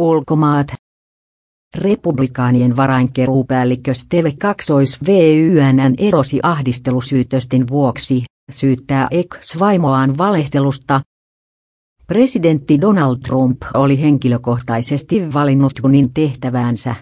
Ulkomaat. Republikaanien varainkeruupäällikkö Steve Kaksois VYNN erosi ahdistelusyytösten vuoksi, syyttää ex-vaimoaan valehtelusta. Presidentti Donald Trump oli henkilökohtaisesti valinnut Junin tehtäväänsä.